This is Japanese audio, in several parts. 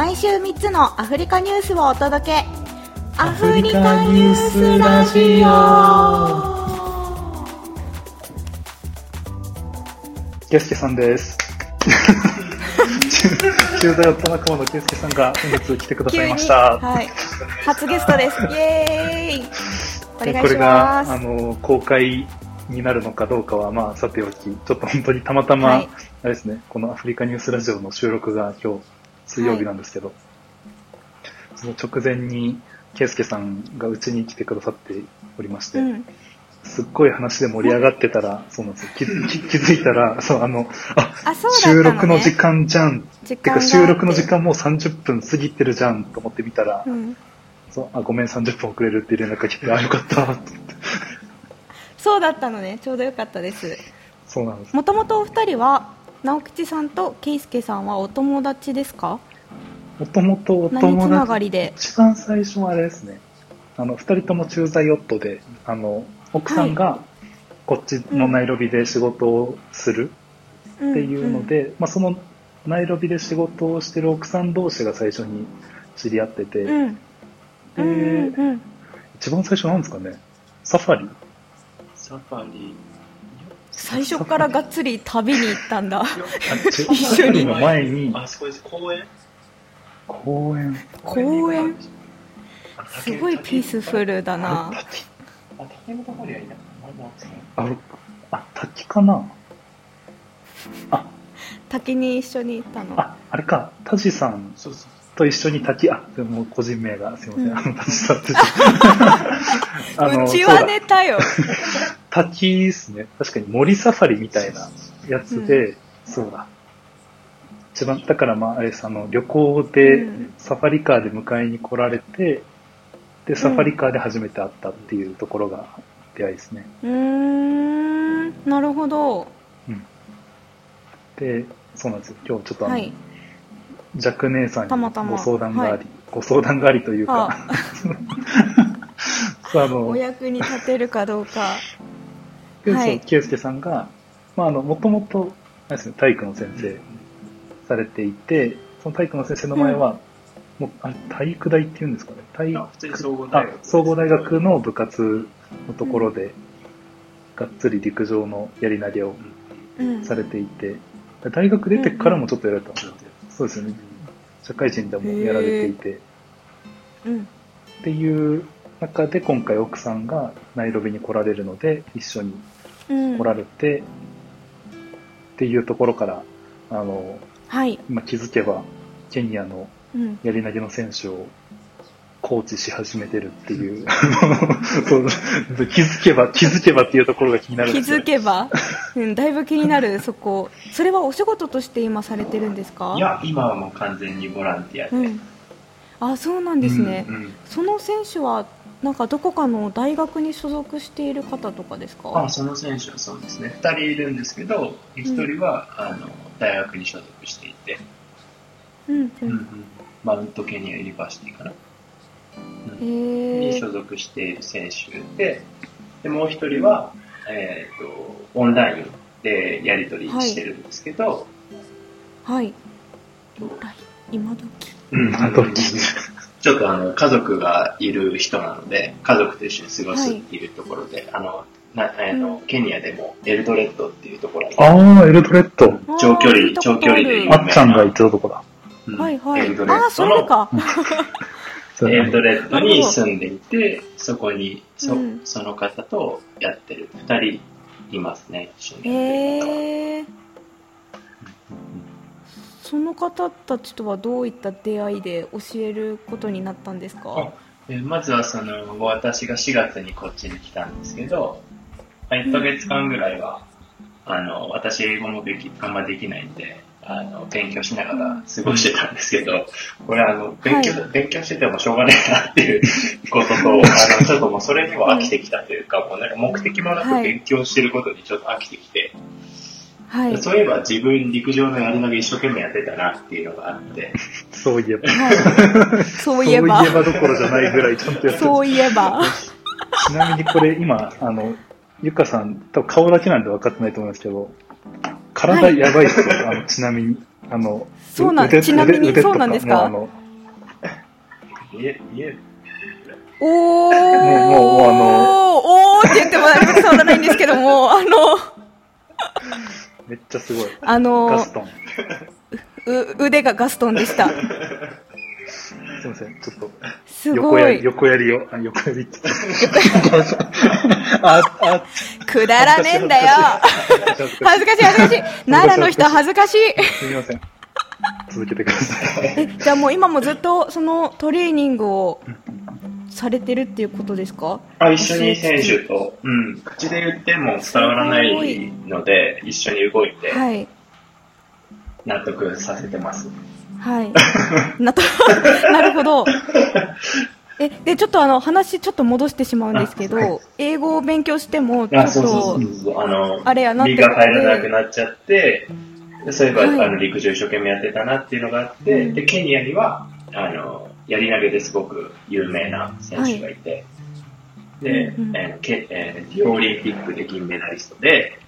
毎週3つのアフリカニュースをお届け。アフリカニュースラジオ。ケイスケさんです。駐在夫のケイスケさんが本日来てくださいました。はい、初ゲストです。イエーイ。おで願いしこれが、あの、公開になるのかどうかは、まあ、さておき、ちょっと本当にたまたま、はい。あれですね、このアフリカニュースラジオの収録が今日、水曜日なんですけど、その直前に、ケイスケさんがうちに来てくださっておりまして、うんすっごい話で盛り上がってたら、そうなんですよ。気づいたら、そう、あの、あ、あそうね収録の時間じゃん。てか収録の時間もう30分過ぎてるじゃんと思って見たら、うんそうあごめん30分遅れるって連絡が来て、あ、よかったと思って。そうだったのねちょうどよかったですそうなんです。もともとお二人は直吉さんと圭介さんはお友達ですか？もともとお何友つなが達、りで？一番最初はあれですね。あの、二人とも駐在ヨットで、あの、奥さんがこっちのナイロビで仕事をするっていうので、まあそのナイロビで仕事をしてる奥さん同士が最初に知り合ってて、うん。うんうんで、うん。一番最初なんですかね？サファリ。サファリ。最初からがっつり旅に行ったんだ。あちサファリの前に。あそこです。公園。公園？公園。あすごいピースフルだな。あれ滝あ、竹あれあ滝かな？あ。滝に一緒に行ったの。ああれか。タジさんそうそう。と一緒に滝。あでも個人名がすいません、うん。あのタジさんって。うちはそうネタよ。だ 滝ですね。確かに森サファリみたいなやつで、そうだ。一番だからまああれですあの旅行でうん。サファリカーで迎えに来られてでサファリカーで初めて会ったっていうところが出会いですね、うーん。なるほど。でそうなんですよ。今日ちょっとあの、はい。ジャク姉さんにたまたま。ご相談がありはい。ご相談がありというか。そうあのお役に立てるかどうかではい。そう圭介さんが、まあ、あの、もともと、あれですね、体育の先生されていて、その体育の先生の前は、もう、あれ、体育大っていうんですかね？体あ普通に総合大学あ総合大学の部活のところで、がっつり陸上のやり投げをうん。されていて、大学出てからもちょっとやられたんですよ。そうですよね。社会人でもやられていて、うん。っていう中で今回奥さんがナイロビに来られるので、一緒にうん。来られて、っていうところから、あの、はい。今気づけば、ケニアのうん。やり投げの選手をコーチし始めてるっていう、そう気づけば、気づけばっていうところが気になるん気ですよづけば、うん、だいぶ気になる。そこ。それはお仕事として今されてるんですか？いや、今はもう完全にボランティアで。うん。あそうなんですね、うんうん。その選手はなんかどこかの大学に所属している方とかですか？あ、その選手はそうですね。二人いるんですけど、一人は、あの、大学に所属していて、うんううんんうん。Mount Kenya University かな。うん。へえに所属している選手で、でもう一人は、えっ、と、オンラインでやり取りしてるんですけど、はい。今時、うん。あとちょっとあの、家族がいる人なので、家族と一緒に過ごすっていうところで、あの、なあの、うん。ケニアでもエルドレットっていうところで、ああ、エルドレット。長距離長距離であっちゃんが言ってたとこだ。うん。はいはい。エルドレああッドの、それか。そう エルドレッドに住んでいて、そこに、そうん。その方とやってる二人いますね、一緒にやってる方は。へえその方たちとはどういった出会いで教えることになったんですか？えまずはその、私が4月にこっちに来たんですけど、まあ1ヶ月間ぐらいは、あの、私英語もでき、あんまできないんで、あの、勉強しながら過ごしてたんですけど、これあの、勉強、は勉強しててもしょうがないなっていう ことと、あの、ちょっともうそれにも飽きてきたというか、もうなんか目的もなくはい。勉強してることにちょっと飽きてきて、はい。そういえば自分陸上のやり投げ一生懸命やってたなっていうのがあって、そういえば。はい。そういえば。そういえばどころじゃないぐらいちゃんとやってるそういえば。ちなみにこれ今、あの、ゆかさん、多分顔だけなんで分かってないと思いますけど、体やばいっすよ、あのちなみに。あの、そうなん腕ちなみに腕そうなんですか？おー。もうもうあのおーって言っても何も伝わらないんですけども、あの、あの、めっちゃすごい。あのガストン。う腕がガストンでした。すいません、ちょっと、すご横やり、い。横やりを、あ横やりって言って。あ、あ、くだらねえんだよ。恥ずかしい恥ずかしい恥ずかしい。奈良の人恥ずかしい。すみません。続けてください。え、じゃあもう今もずっとそのトレーニングをされてるっていうことですか？あ、一緒に選手と、うん、口で言っても伝わらないので、一緒に動いてはい。納得させてます。はい。なと、なるほど。え、で、ちょっとあの、話ちょっと戻してしまうんですけあはいど、英語を勉強しても、ちょあ、っと。あれやなってリーが入らなくなっちゃって、でそういえば、はいあの陸上一生懸命やってたなっていうのがあって、うんで、ケニアには、あの、やり投げですごく有名な選手がいて、で、うんうんえーけえーリオオリンピックで銀メダリストで、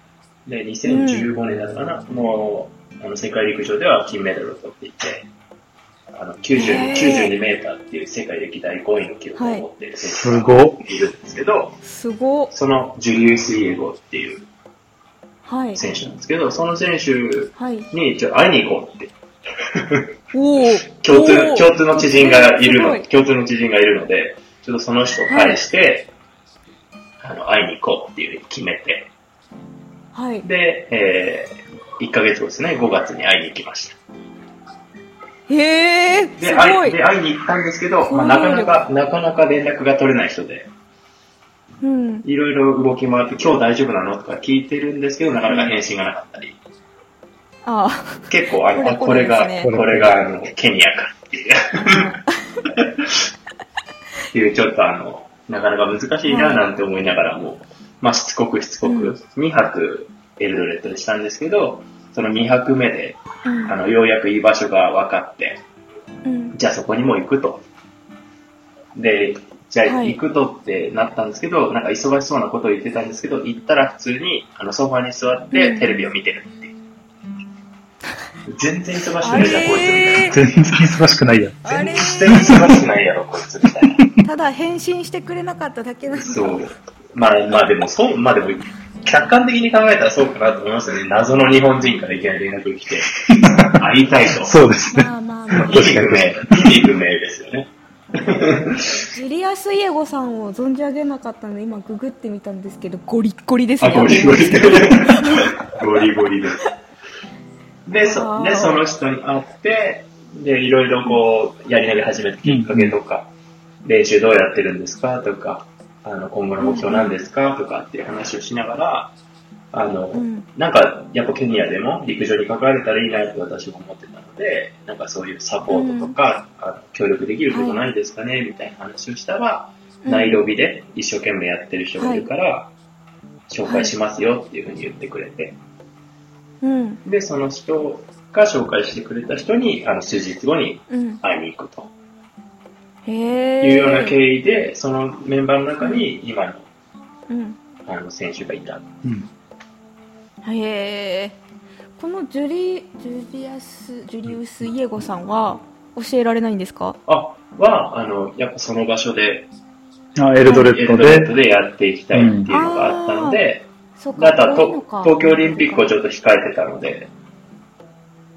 で、2015年だったかな、もう、あの、世界陸上では金メダルを取っていて、あの、90へー92メーターっていう世界歴代5位の記録を持っている選手がすごっ。いるんですけど、すご、そのジュリウス・イエゴっていうはい。選手なんですけど、その選手はい。にちょっと会いに行こうって。おー共通、共通の知人がいるの、共通の知人がいるので、ちょっとその人を介して、あの、会いに行こうっていうふうに決めて、はい。で、えー、1ヶ月後ですね、5月に会いに行きました。へえ、すで、ごい会いで。会いに行ったんですけど、まあ、なかなか、なかなか連絡が取れない人で、うん。いろいろ動き回って、今日大丈夫なのとか聞いてるんですけど、なかなか返信がなかったり、あ結構、あこれあこれが、ねこれが、あの、ケニアかっていう。っていう、ちょっとあの、なかなか難しいななんて思いながらも、まあ、しつこくしつこうんく、2泊エルドレットでしたんですけど、その2泊目で、あ。うんあの、ようやく居場所が分かって、うん。じゃあそこにも行くと。で、じゃあはい行くとってなったんですけど、なんか忙しそうなことを言ってたんですけど、行ったら普通にあのソファに座ってうんテレビを見てるっていう。全然忙しくあないじゃん、こいつみたいな。れ全然忙しくないやん。あれ全然忙しくないやろ、こいつみたいな。ただ返信してくれなかっただけなんだ。そう。まあまあでも、そう、まあでも、客観的に考えたらそうかなと思いますよね。謎の日本人からいきなり連絡が来て、会いたいと。そうですね。まあまあまあ。意味不明、意味不明ですよね。ジュリアス・イエゴさんを存じ上げなかったので、今ググってみたんですけど、ゴリッゴリですあ、ね。ゴリゴリで。ゴリゴリです。で、そでその人に会って、で、いろいろこう、やり投げ始めたきっかけとか、練習どうやってるんですかとか、あの、今後の目標なんですかとかっていう話をしながら、あの、うん。なんか、やっぱケニアでも陸上に関われたらいいなって私も思ってたので、なんかそういうサポートとか、あの協力できることないですかね、みたいな話をしたら、うん。ナイロビで一生懸命やってる人がいるから、紹介しますよっていうふうに言ってくれて、うん。で、その人が紹介してくれた人に、あの、数日後にうん。会いに行くとへえ。いうような経緯で、そのメンバーの中に今のうん。あの選手がいた。うん。へえ。このジュリ、ジュリアス、ジュリウス・イエゴさんは教えられないんですか？あ、は、あの、やっぱその場所で、あ、エルドレエッドでルドレット、でやっていきたいっていうのがあったので、そうであと東京オリンピックをちょっと控えてたので、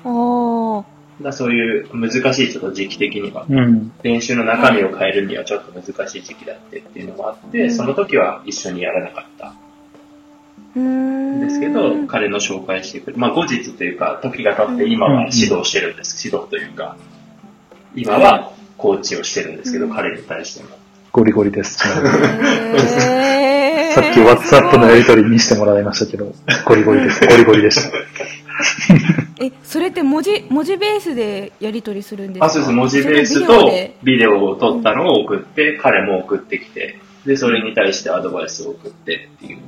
ああ。だそういう難しいちょっと時期的には、うん。練習の中身を変えるにはちょっと難しい時期だってっていうのもあって、うんその時は一緒にやらなかったですけど、彼の紹介してくれる。まあ後日というか、時が経って今は指導してるんです。指導というか、今はコーチをしてるんですけど、うん彼に対しても。ゴリゴリです。さっき WhatsApp のやり取り見せてもらいましたけど、ゴリゴリです。ゴリゴリでした。え、それって文字、文字ベースでやり取りするんですか？あ、そうです。文字ベースとビデオを撮ったのを送って、彼も送ってきて、で、それに対してアドバイスを送ってっていう。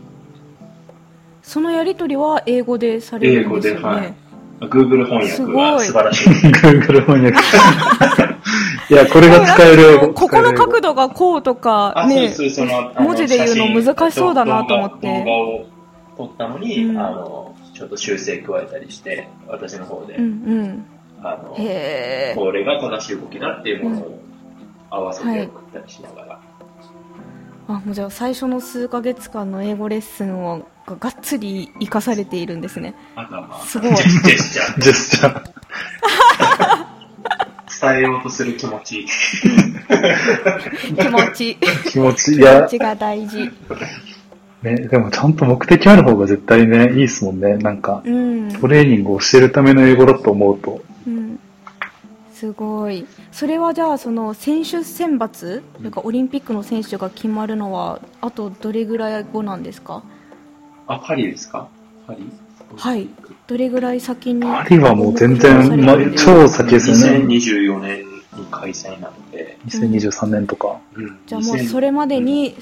そのやり取りは英語でされるんですよね？英語ではい Google 翻訳すは素晴らしい。Google 翻訳。いや、これが使える。ここの角度がこうとか、ね文字で言うの難しそうだなと思って写真動画動画を撮ったのに、うんあの、ちょっと修正加えたりして、私の方で、うんうん。あの。これが正しい動きだっていうものを合わせて送ったりしながら。あ、もうじゃあ最初の数ヶ月間の英語レッスンをががっつり活かされているんですね。すごいジェスチャー。ジェスチャー。伝えようとする気持ち。気持ち。気持ち、い気持や、ちが大事。ね、でもちゃんと目的ある方が絶対ね、いいですもんね。なんか、うん。トレーニングを教えるための英語だと思うと。うん。すごい。それはじゃあ、その選手選抜、それからオリンピックの選手が決まるのは、あとどれぐらい後なんですか？あ、パリですか？パリはい。どれぐらい先にパリはもう全然、ま、超先ですよね。2024年に開催なので、2023年とか。うん。じゃあもうそれまでに、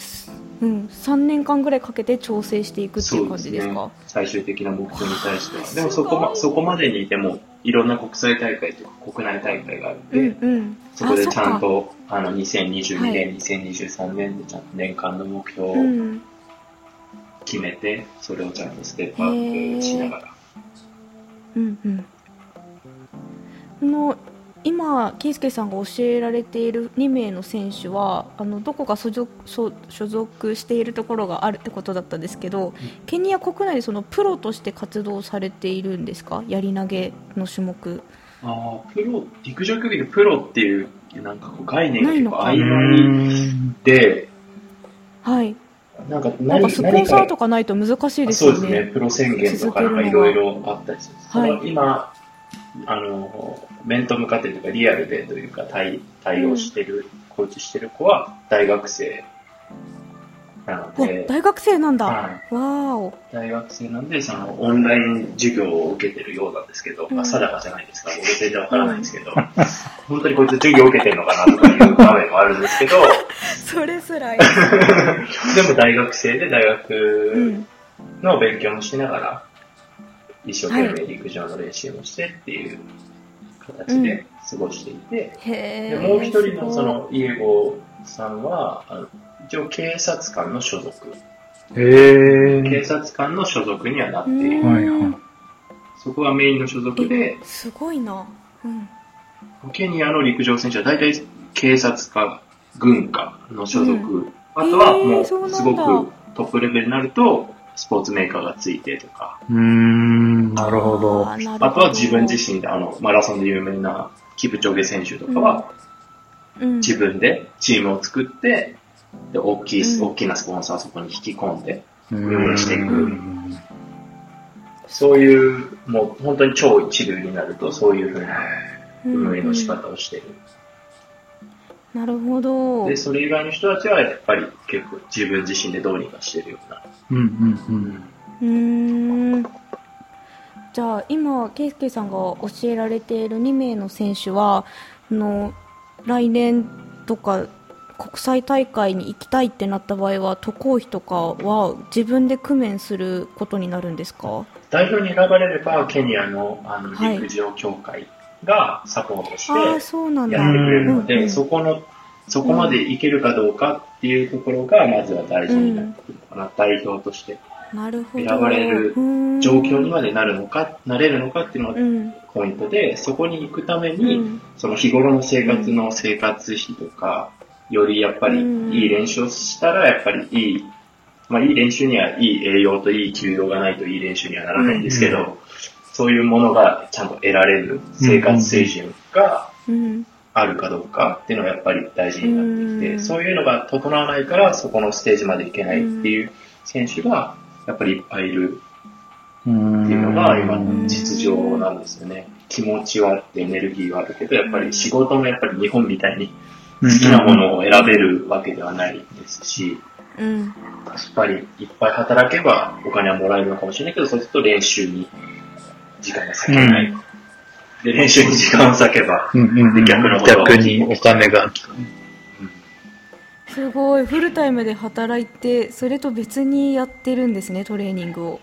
うん、3年間ぐらいかけて調整していくっていう感じですか？ね、最終的な目標に対しては。すでもそこまそこまでにいても、いろんな国際大会とか国内大会があるうんんで、うん。そこでちゃんとあの2022はい年、2023年でちゃんと年間の目標を。決めて、それをちゃんとステップアップしながら。うんうん。あの今、圭介さんが教えられている2名の選手はあのどこか所属所所属しているところがあるってことだったんですけど、ケニア国内でそのプロとして活動されているんですか、やり投げの種目。ああ、プロ、陸上競技でプロっていう、なんかこう概念が結構曖昧で、はい、なんかなん何かスポンサーとかないと難しいですよそうですね、ね。プロ宣言とかいろいろあったりする。その今、あの、面と向かってというか、リアルでというか、対対応してる、コーチしてる子は大学生なのおで、大学生なんだ。はわーお。大学生なんで、その、オンライン授業を受けてるようなんですけど、うんまあ、定かじゃないですから、僕全然わからないんですけど、本当にこいつ授業受けてるのかなとかいう場面もあるんですけど、それすらい。でも大学生で大う学ん。の勉強もしながら、一生懸命陸上の練習もしてっていう形で過ごしていて、へえ。でもう一人のその、イエゴさんは、あの一応警察官の所属。へ警え。察官の所属にはなってういる。んはいはい。そこがメインの所属でえ、すごいな。うん。ケニアの陸上選手は大体警察か軍かの所属。うあとはもうすごくトップレベルになると、スポーツメーカーがついてとか、うーん、なるほど。あとは自分自身であのマラソンで有名なキプチョゲ選手とかは、うん自分でチームを作って、で大きい、うん大きなスポンサーをそこに引き込んで、運営していくうんそういう、もう本当に超一流になると、そういうふうな運営の仕方をしている。なるほど。で、それ以外の人たちはやっぱり結構自分自身でどうにかしてるような。うんうんうーん。じゃあ今ケイスケさんが教えられている2名の選手はあの来年とか国際大会に行きたいってなった場合は渡航費とかは自分で工面することになるんですか？代表に選ばれれば、ケニアのあのはい。陸上協会がサポートしてああそうなんだ。やってくれるので、うんうん。そこの、そこまでいけるかどうかっていうところが、まずは大事になってくるのかな、代表として。なるほど。選ばれる状況にまでなるのか、なれるのかっていうのがうん。ポイントで、そこに行くためうに、ん。その日頃の生活の生活費とか、よりやっぱりうん。いい練習をしたら、やっぱりいい、まあいい練習にはいい栄養といい給料がないといい練習にはならないんですけど、うん。そういうものがちゃんと得られる生活水準がうんあるかどうかっていうのがやっぱり大事になってきて、うんそういうのが整わないからそこのステージまでいけないっていう選手がやっぱりいっぱいいるうん。っていうのが今んの実情なんですよね。気持ちはあってエネルギーはあるけど、やっぱり仕事もやっぱり日本みたいに好きなものを選べるわけではないですし、うんやっぱりいっぱい働けばお金はもらえるのかもしれないけど、そうすると練習に時間が割けない。うんで、練習に時間を割けば、うんうんうん。で逆のことが逆にお金が。すごい。フルタイムで働いてそれと別にやってるんですねトレーニングを。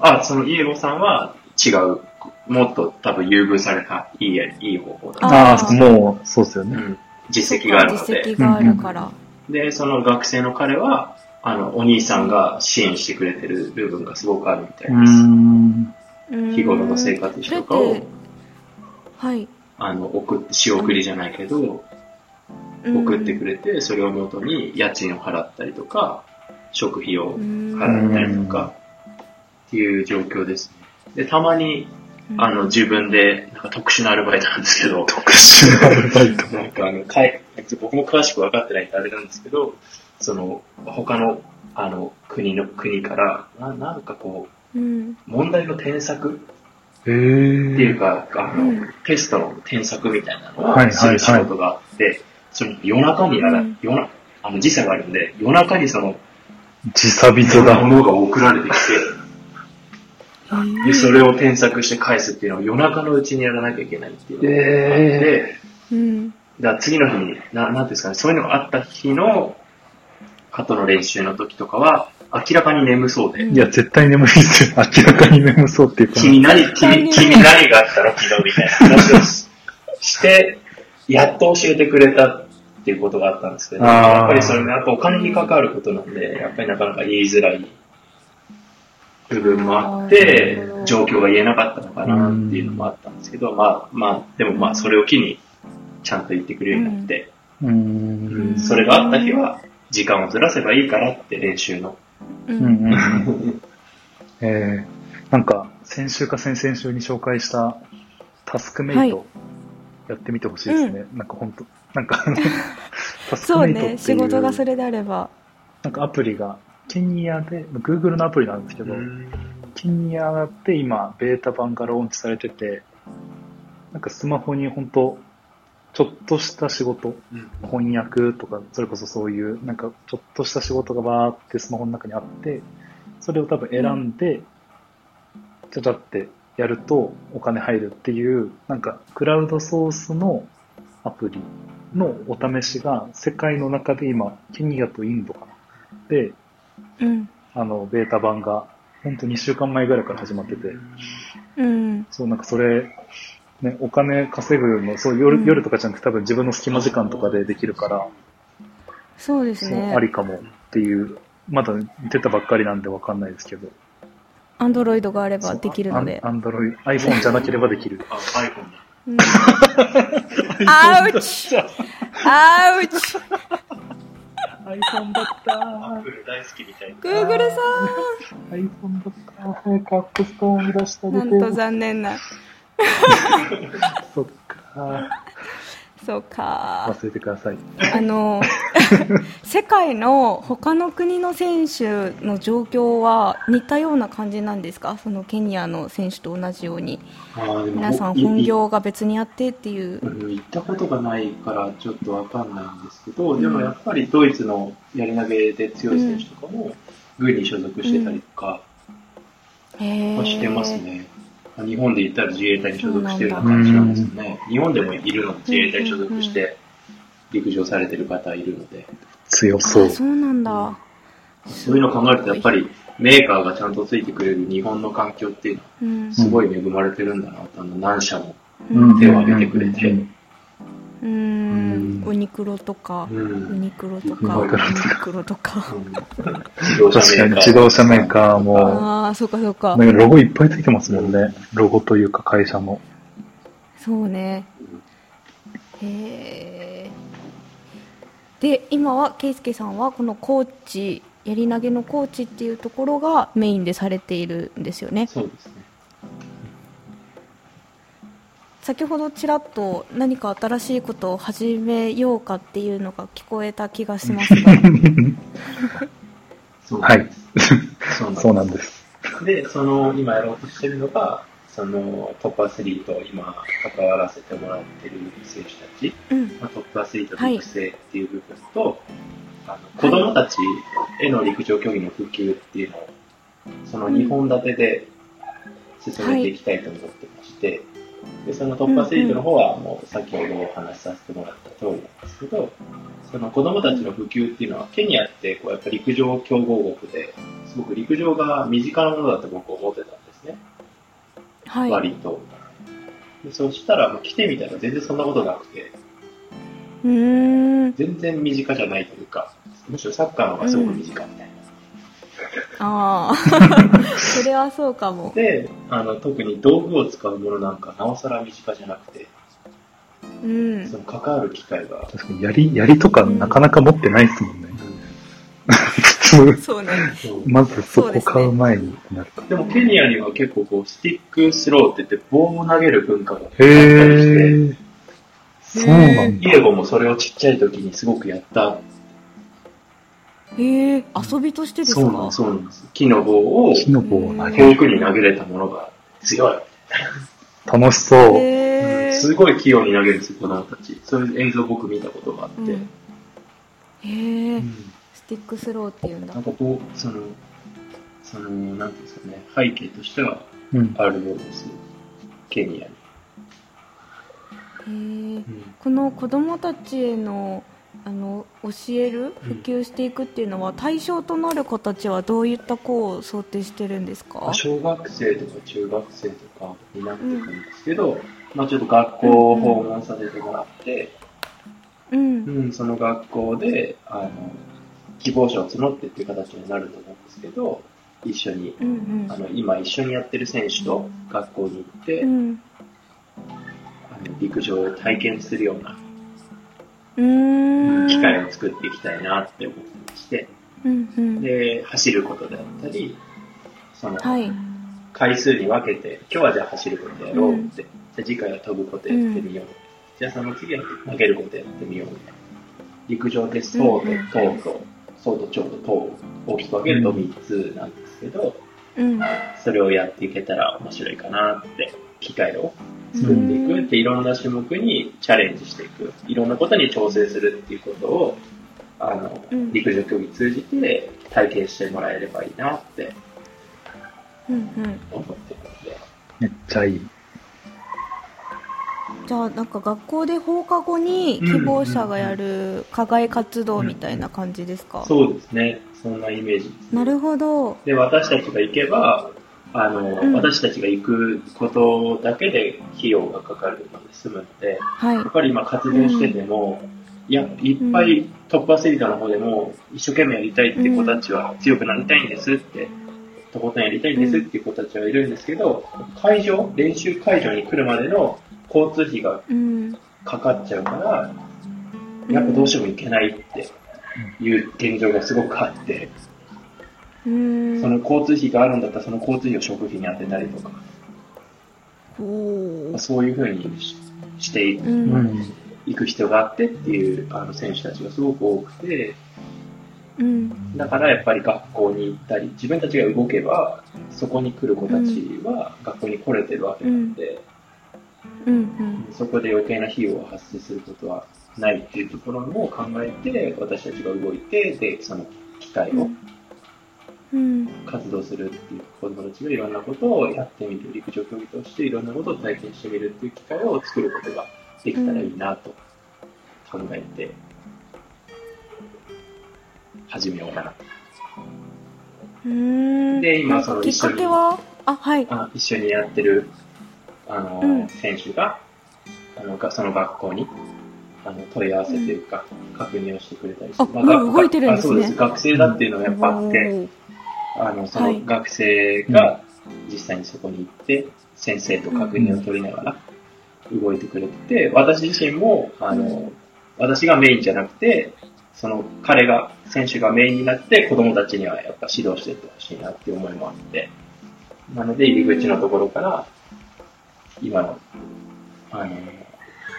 あ、そのイエゴさんは違う、もっと多分優遇されたいい、いい方法だあああ、もう、そうですよね。うん。実績があるので。実績があるから、で、その学生の彼は、あの、お兄さんが支援してくれてる部分がすごくあるみたういです。日頃の生活費とかをはい。あの、送って、仕送りじゃないけど、送ってくれて、それを元に家賃を払ったりとか、食費を払ったりとか、っていう状況ですね。で、たまに、あの、自分で、なんか特殊なアルバイトなんですけど、特殊なアルバイト。なんかあの、かい僕も詳しく分かってないんであれなんですけど、その、他の、あの、国の、国から、ななんかこう、うん。問題の添削っていうか、あの、うん。テストの添削みたいなのはいはいはい。をする仕事があって、その夜中にやら、うん。夜なあの時差があるんで、夜中にその、時差人だ。ものが送られてきて、で、それを添削して返すっていうのを夜中のうちにやらなきゃいけないっていうのがあって、うん。だ次の日に、ななんていうんですかね、そういうのがあった日の、鳩の練習の時とかは、明らかに眠そうで、うんいや、絶対眠いですよ。明らかに眠そうっていうか。君何、対君、に君何があったの昨日みたいな話をしして、やっと教えてくれたっていうことがあったんですけど、やっぱりそれね、やっぱお金に関わることなんで、やっぱりなかなか言いづらい部分もあって状況が言えなかったのかなっていうのもあったんですけど、まあまあ、でもまあそれを機に、ちゃんと言ってくれるようになって、うーん。それがあった日は、時間をずらせばいいからって練習の。う。うんんうんうん。えー、なんか、先週か先々週に紹介したタスクメイト、はいやってみてほしいですね。なんか本当なんか、タスクそうメイトっていう、ね。仕事がそれであれば。なんかアプリが、ケニアで、Google のアプリなんですけど、ケニアで今、ベータ版がローンチされてて、なんかスマホに本当ちょっとした仕事、翻訳とか、それこそそういう、なんかちょっとした仕事がバーってスマホの中にあって、それを多分選んで、ちゃちゃってやるとお金入るっていう、なんかクラウドソースのアプリのお試しが世界の中で今、ケニアとインドかな。で、うん。あの、ベータ版が、ほんと2週間前ぐらいから始まってて、うん。そう、なんかそれ、ね、お金稼ぐの、そう、夜、うん夜とかじゃなくて多分自分の隙間時間とかでできるから、そうですねあ。りかもっていう、まだ出たばっかりなんでわかんないですけど。アンドロイドがあればできるのでア。ンドロイド、iPhone じゃなければできる。あ、iPhone だ。うん Ouch Ouch iPhone だったアップル大好きみたいな。!Google さ iPhone だった早く App Store に出してあげて。なんと残念な。そっか。そうか。忘れてください。あの、世界の他の国の選手の状況は似たような感じなんですか？そのケニアの選手と同じように。皆さんい本業が別にあってっていう。うん行ったことがないからちょっとわかんないんですけど、でもやっぱりドイツのやり投げで強い選手とかも、軍に所属してたりとかしてますね。日本で言ったら自衛隊に所属してるような感じなんですよね。日本でもいるの、自衛隊に所属して陸上されてる方いるので、強そうあ。そうなんだ。そういうのを考えるとやっぱりメーカーがちゃんとついてくれる日本の環境っていうのはうん。すごい恵まれてるんだなと、あの何社も。うん手を挙げてくれてうんうーん。ユニクロとか、うユん。ニクロとユか、ユニクロニクロとか。自動車確かにメーカー。自動車メーカーも、ああ、そうかそうか。なんかロゴいっぱいついてますもんね。ロゴというか会社の。そうね。へえ。で、今は、ケイスケさんは、このコーチ、やり投げのコーチっていうところがメインでされているんですよね。そうですね。先ほどちらっと何か新しいことを始めようかっていうのが聞こえた気がしますが。そうはい。そうなんですそうなんです。で、その、今やろうとしてるのが、その、トップアスリート、今、関わらせてもらってる選手たち、うん。まあ、トップアスリートの育成っていう部分と、あの子供たちへの陸上競技の普及っていうのを、その2本立てで進めていきたいと思ってまして、で、そのトップアスリートの方は、もう先ほどお話しさせてもらった通りなんですけど、その子供たちの普及っていうのは、ケニアってこうやっぱ陸上強豪国で、すごく陸上が身近なものだと僕思ってたんですね。はい。割と。でそしたら、まあ来てみたら全然そんなことなくて。全然身近じゃないというか、むしろサッカーの方がすごく身近みたいな。ああ それはそうかもで、あの、特に道具を使うものなんか、なおさら身近じゃなくて、うんその関わる機会が、確かに、槍、槍とかなかなか持ってないですもんね。普通、そうねそうまずそこ買う前になるか。でもケニアには結構こう、 stick throw って言って棒を投げる文化があったへりして、ー。そうなんだ。イエゴもそれをちっちゃい時にすごくやった。へえ遊びとしてですか？そうなんです、そうなんです。木の棒を木の棒を投げる。遠くに投げれたものが強い。楽しそう。すごい器用に投げるんですよ、子供たち。そういう映像僕見たことがあって。うんへえうん stick throw っていうんだなんかこう、その、その、なんていうんですかね、背景としてはうん。あるようです。ケニアに。へえこの子供たちへのあの教える普及していくっていうのは、対象となる子たちはどういった子を想定してるんですか？小学生とか中学生とかになってくるんですけど、まあちょっと学校を訪問させてもらって、うん。うん、その学校で、あの、希望者を募ってっていう形になると思うんですけど、一緒に、うんうん。あの、今一緒にやってる選手と学校に行って、うん。あの陸上を体験するような機会を作っていきたいなって思ってまして、うんうん。で、走ることであったり、その、はい。回数に分けて、今日はじゃあ走ることやろうって、じゃあ次回は飛ぶことやってみよう。じゃあその次は投げることやってみよう。みたいな。陸上で走とうんうん。投と、走と長と投を大きく分けると3つなんですけど、うん。それをやっていけたら面白いかなって、機会を作っていくって、いろんな種目にチャレンジしていく、いろんなことに挑戦するっていうことを、あの、うん。陸上競技通じて体験してもらえればいいなってうんうん。思ってるので、めっちゃいい。じゃあなんか学校で放課後に希望者がやる課外活動みたいな感じですか、そうですね、そんなイメージです。ねなるほど。で、私たちが行けば、あの、うん。私たちが行くことだけで費用がかかるので済むので、はい。やっぱり今活動してても、いや、いっぱいトップアスリートの方でも、一生懸命やりたいって子たちは強くなりたいんですって、とことんやりたいんですっていう子たちはいるんですけど、会場、練習会場に来るまでの交通費がうん。かかっちゃうから、やっぱどうしても行けないっていう現状がすごくあって、うんその交通費があるんだったらその交通費を食費に当てたりとか、おー。そういうふうにししていうん。うん。く必要があってっていうあの選手たちがすごく多くて、うん。だからやっぱり学校に行ったり、自分たちが動けば、そこに来る子たちは学校に来れてるわけなんで、うん。うん。そこで余計な費用が発生することはないっていうところも考えて、私たちが動いて、で、その機会をうん活動するっていう子供たちがいろんなことをやってみる、陸上競技としていろんなことを体験してみるっていう機会を作ることができたらいいなと考えて、始めようかな。うん。で今なんかきっかけは？あはい。あ一緒にやってる、あの、うん。選手が、あの、がその学校に、あの、問い合わせというか、確認をしてくれたりして、あがもう動いてるんですね。あそうです。学生だっていうのがやっぱあって、あの、そはい。の学生が実際にそこに行って、先生と確認を取りながら動いてくれてて、私自身も、あの、私がメインじゃなくて、その彼が、選手がメインになって子供たちにはやっぱ指導していってほしいなっていう思いもあって、なので入り口のところから、今の、あの、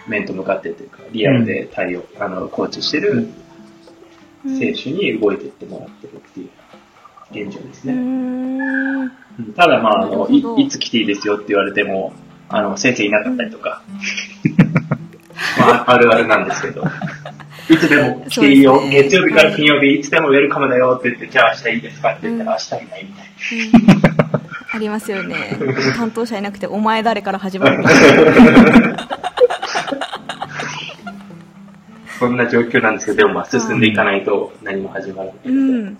面と向かってというか、リアルで対応、あの、コーチしてるうん。選手に動いていってもらってるっていう現状ですうね。ん。うん。ただまあ、あの、いいつ来ていいですよって言われても、あの、先生いなかったりとか、まあ、あるあるなんですけど、いつでも来ていいよ、ね。月曜日から金曜日、いつでもウェルカムだよって言って、じゃあ明日いいですかって言ったら、明日いないみたいな。ありますよね。担当者いなくてお前誰から始まる。そんな状況なんですけど、でもまあ進んでいかないと何も始まらないうん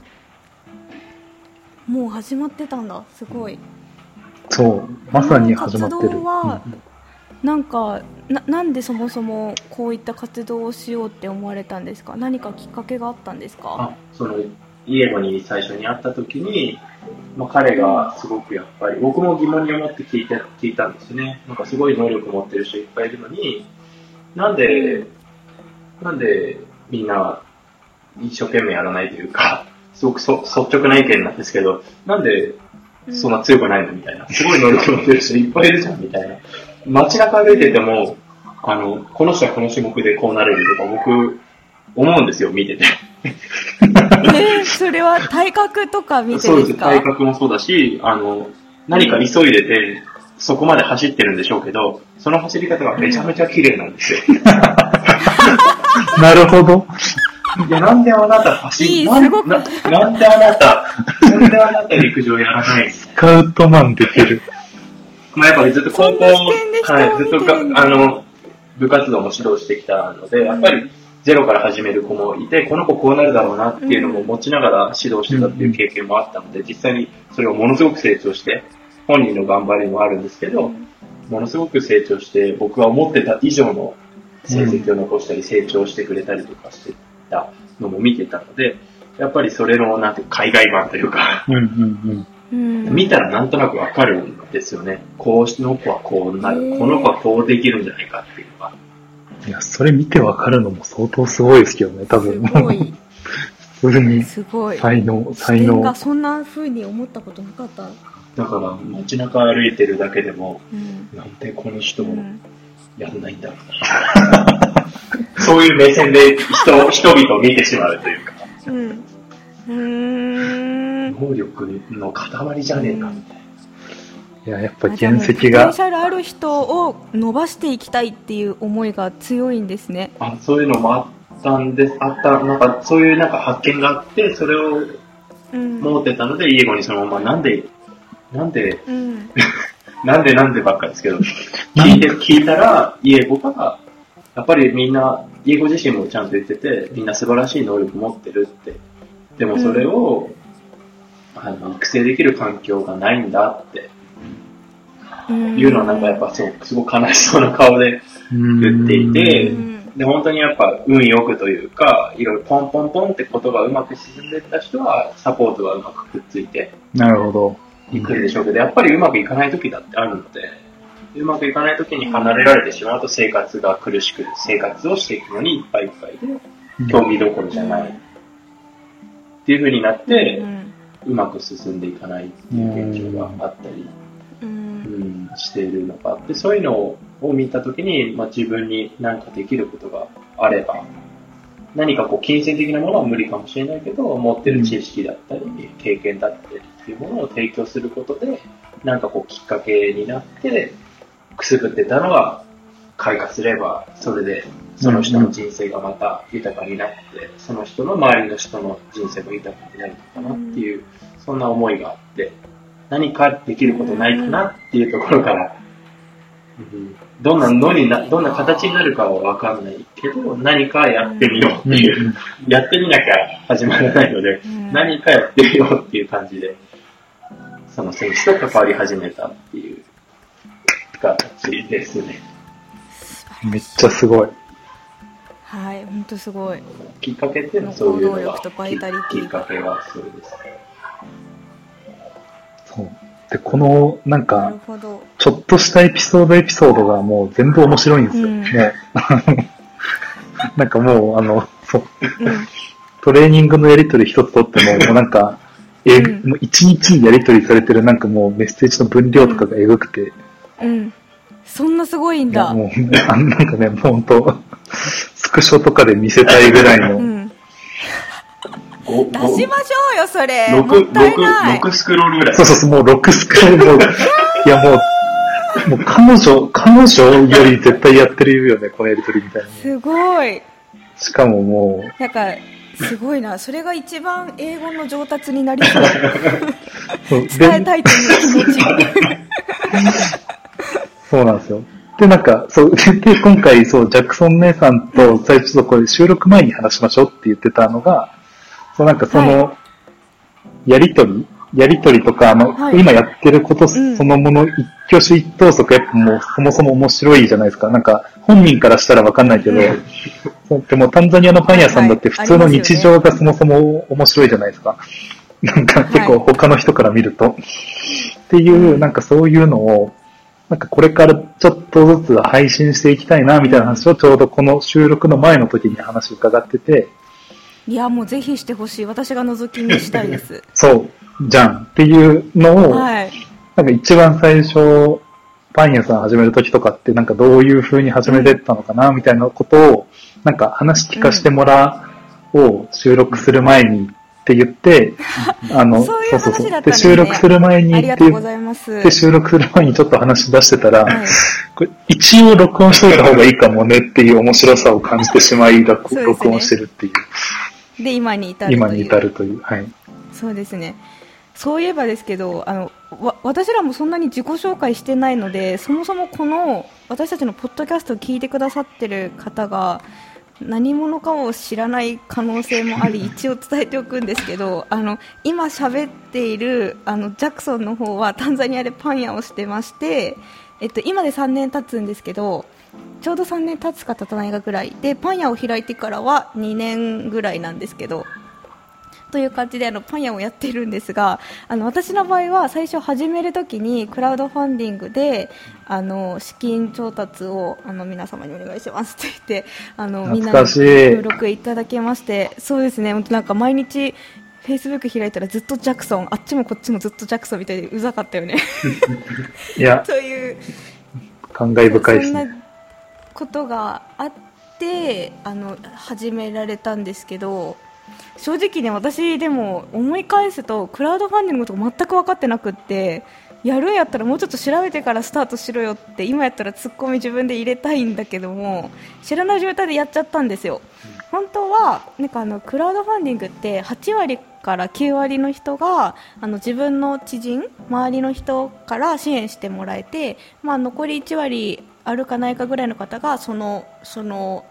もう始まってたんだすごいそう。まさに始まってる。活動はなんかななんでそもそもこういった活動をしようって思われたんですか？何かきっかけがあったんですか？あ、その、イエゴに最初に会った時に、まあ、彼がすごくやっぱり、僕も疑問に思って聞いて、聞いたんですね。なんかすごい能力持ってる人いっぱいいるのに、なんで、なんでみんな一生懸命やらないというか、すごくそ率直な意見なんですけど、なんでそんな強くないのみたいな。すごい能力持ってる人いっぱいいるじゃんみたいな。街中歩いてても、あの、この人はこの種目でこうなれるとか僕、思うんですよ、見てて。えー、それは体格とか見てそうです体格もそうだし、あの、何か急いでて、そこまで走ってるんでしょうけど、その走り方がめちゃめちゃ綺麗なんですよ。なるほど。いや、なんであなた走いいなんすごく。ななんであなた、なんであなた陸上やらない？スカウトマンできる。まあやっぱりずっと高校、そんな視点で人をはい、ずっと見てるんだが、あの、部活動も指導してきたので、やっぱりゼロから始める子もいて、この子こうなるだろうなっていうのも持ちながら指導してたっていう経験もあったので、実際にそれをものすごく成長して、本人の頑張りもあるんですけど、ものすごく成長して、僕は思ってた以上の成績を残したり、成長してくれたりとかしてたのも見てたので、やっぱりそれの、なんて海外版というか、うんうんうん見たらなんとなくわかるんですよね。こうの子はこうなる。この子はこうできるんじゃないかっていうのが。うん。いや、それ見てわかるのも相当すごいですけどね、多す分。ごい、普通にすごい。才能、視才能点が。そんな風に思ったことなかった。だから街中歩いてるだけでも、うん。なんでこの人もうんやんないんだろうな。そういう目線で人人々を見てしまうというか、うん。うーん。能力の塊じゃねえかみたいいや、やっぱ原石がポテンシ、ャルある人を伸ばしていきたいっていう思いが強いんですね。な。あ、そういうのもあったんです。あった、なんかそういうなんか発見があって、それをうん。持ってたので、イエゴにそのままなんで、なんでうん。なんでなんでばっかりですけど、聞いて、聞いたら、イエゴが、やっぱりみんな、イエゴ自身もちゃんと言ってて、みんな素晴らしい能力持ってるって。でもそれを、あの、育成できる環境がないんだってうんいうのはなんかやっぱそう、すごく悲しそうな顔で、言っていてうんで、本当にやっぱ運よくというか、いろいろポンポンポンってことがうまく進んでった人は、サポートがうまくくっついてなるほど。いくんでしょうけど、やっぱりうまくいかない時だってあるので、うまくいかない時に離れられてしまうと生活が苦しく、生活をしていくのにいっぱいいっぱいで、競技どころじゃない。っていう風になってう、まく進んでいかないっていう現状があったり、ううんん、しているのがあって、そういうのを見た時に、まあ、自分に何かできることがあれば、何かこう金銭的なものは無理かもしれないけど、持ってる知識だったり、経験だったりっていうものを提供することで、なんかこうきっかけになって、くすぶってたのが開花すれば、それでその人の人生がまた豊かになって、その人の周りの人の人生も豊かになるのかなっていう、そんな思いがあって、何かできることないかなっていうところから、うん。どんなのにな、どんな形になるかはわかんないけど、何かやってみようっていう、やってみなきゃ始まらないので、うん。何かやってみようっていう感じで、その選手と関わり始めたっていう形ですね。めっちゃすごい。はい、本当すごい。きっかけっていうのはそういうのが行動力とバイタリティききっかけはそうです。そう。で、この、なんなか。ちょっとしたエピソードエピソードがもう全部面白いんですよ。うんもう、なんかもう、あの、そう、うん。トレーニングのやりとり一つとっても、もうなんか、え、うんもう一日にやりとりされてるなんかもうメッセージの分量とかがエグくて、うん。そんなすごいんだ。もう、あなんかね、もう本当スクショとかで見せたいぐらいの、うん。ご出しましょうよ、それ。六もったいない。六六スクロールぐらいそう。そうそう、もう6スクールいやもう、もう彼女、彼女より絶対やってるよね、このやりとりみたいな。すごい。しかももう、なんか、すごいな。それが一番英語の上達になりそう。そう伝えたいという気持ち。そうなんですよ。で、なんか、そう、で、今回、そう、ジャクソン姉さんと最初、これ収録前に話しましょうって言ってたのが、そう、なんかその、やりとりやりとりとか、あの、はい今やってることそうんのもの、一挙手一投足、やっぱもうそもそも面白いじゃないですか。なんか、本人からしたらわかんないけど、そうでもタンザニアのパン屋さんだってはい普通の日常がそもそも面白いじゃないですか。なんか結構他の人から見ると。っていう、なんかそういうのを、なんかこれからちょっとずつ配信していきたいな、みたいな話をちょうどこの収録の前の時に話伺ってて、いやもうぜひしてほしい。私が覗き見したいです。そう、じゃん。っていうのを、はい。なんか一番最初、パン屋さん始める時とかって、なんかどういう風に始めてったのかな、みたいなことを、なんか話聞かせてもらおう、収録する前にって言って、あの、そういう話だったんで収録する前にありがとうございます。て、収録する前にちょっと話し出してたら、はい。これ一応録音しといた方がいいかもねっていう面白さを感じてしまい、録ね録音してるっていう、で今に至るという。今に至るという、はい。そうですね。そういえばですけどあのわ私らもそんなに自己紹介してないのでそもそもこの私たちのポッドキャストを聞いてくださってる方が何者かを知らない可能性もあり 一応伝えておくんですけどあの今喋っているあのジャクソンの方はタンザニアでパン屋をしてまして、えっと、今で3年経つんですけどちょうど3年経つか経たないかぐらいでパン屋を開いてからは2年ぐらいなんですけどという感じであのパン屋をやってるんですがあの私の場合は最初始めるときにクラウドファンディングであの資金調達をあの皆様にお願いしますって言ってあのみんなに協力いただけましてそうですね本当なんか毎日フェイスブック開いたらずっとジャクソンあっちもこっちもずっとジャクソンみたいでうざかったよね。いや、という。感慨深いですね。そんなことがあってあの始められたんですけど正直ね私でも思い返すとクラウドファンディングのこと全く分かってなくってやるんやったらもうちょっと調べてからスタートしろよって今やったらツッコミ自分で入れたいんだけども知らない状態でやっちゃったんですよ。本当はなんかあのクラウドファンディングって8割から9割の人があの自分の知人周りの人から支援してもらえて、まあ、残り1割あるかないかぐらいの方がそのその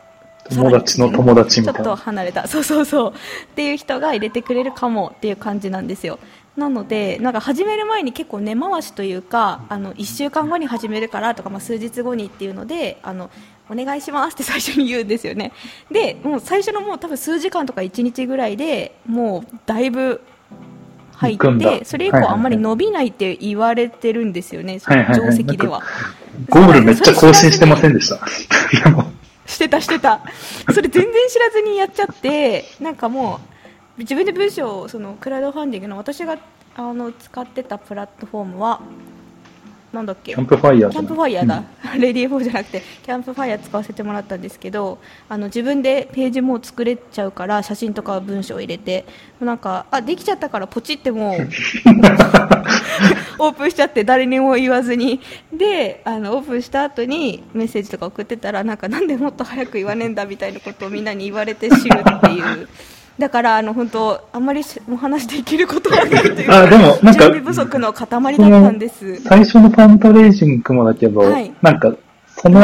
友達の友達みたいな。ちょっと離れた。そうそうそう。っていう人が入れてくれるかもっていう感じなんですよ。なのでなんか始める前に結構根回しというかあの1週間後に始めるからとか、まあ、数日後にっていうのであのお願いしますって最初に言うんですよね。でもう最初のもう多分数時間とか1日ぐらいでもうだいぶ入ってそれ以はいはいはい。降あんまり伸びないって言われてるんですよね、はいはいはい。定石では。ゴールめっちゃ更新してませんでした？してたしてた。それ全然知らずにやっちゃってなんかもう自分で文章をそのクラウドファンディングの私があの使ってたプラットフォームはなんだっけ？ CAMPFIRE CAMPFIRE だ、 READYFOR じゃなくてキャンプファイヤー使わせてもらったんですけどあの自分でページもう作れちゃうから写真とか文章を入れてなんかあできちゃったからポチってもう オープンしちゃって誰にも言わずに。であのオープンした後にメッセージとか送ってたらなんかなんでもっと早く言わねえんだみたいなことをみんなに言われて知るっていうだからあの本当あんまりしお話できることはないというあでもなんか準備不足の塊だったんです。最初のファンドレイジングもだけど、はいなんかその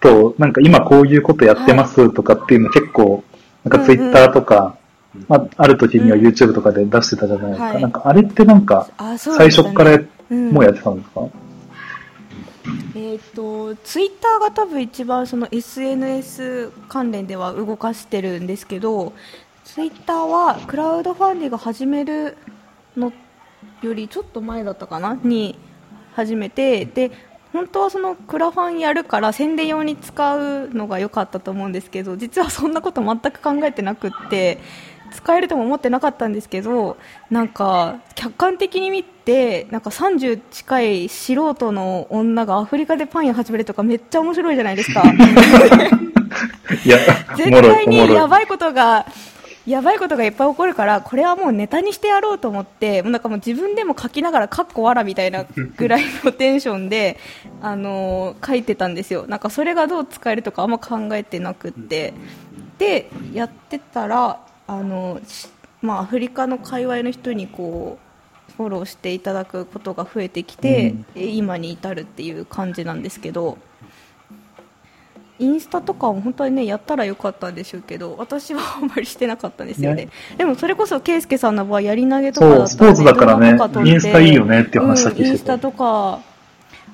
後、なんか今こういうことやってますとかっていうの結構、なんかツイッターとか、まあ、ある時にはうん YouTube とかで出してたじゃないですか。はい。なんかあれってなんか、最初からうんもうやってたんですか、えっ、とツイッターが多分一番その SNS 関連では動かしてるんですけどツイッターはクラウドファンディング始めるのよりちょっと前だったかな？に始めてで本当はそのクラファンやるから宣伝用に使うのが良かったと思うんですけど実はそんなこと全く考えてなくって使えるとも思ってなかったんですけどなんか客観的に見てなんか30近い素人の女がアフリカでパン屋始めるとかめっちゃ面白いじゃないですか いや、お絶対。にやばいことがやばいことがいっぱい起こるからこれはもうネタにしてやろうと思ってもうなんかもう自分でも書きながらかっこわらみたいなぐらいのテンションで、あのー書いてたんですよ。なんかそれがどう使えるとかあんま考えてなくって。でやってたらあのしまあ、アフリカの界隈の人にこうフォローしていただくことが増えてきて、うん。え今に至るっていう感じなんですけどインスタとかも本当にねやったらよかったんでしょうけど私はあんまりしてなかったんですよねねでもそれこそ圭介さんの場合やり投げとかだったら、そう、スポーツだからねインスタいいよねっていう話さっきしてた。うんインスタとか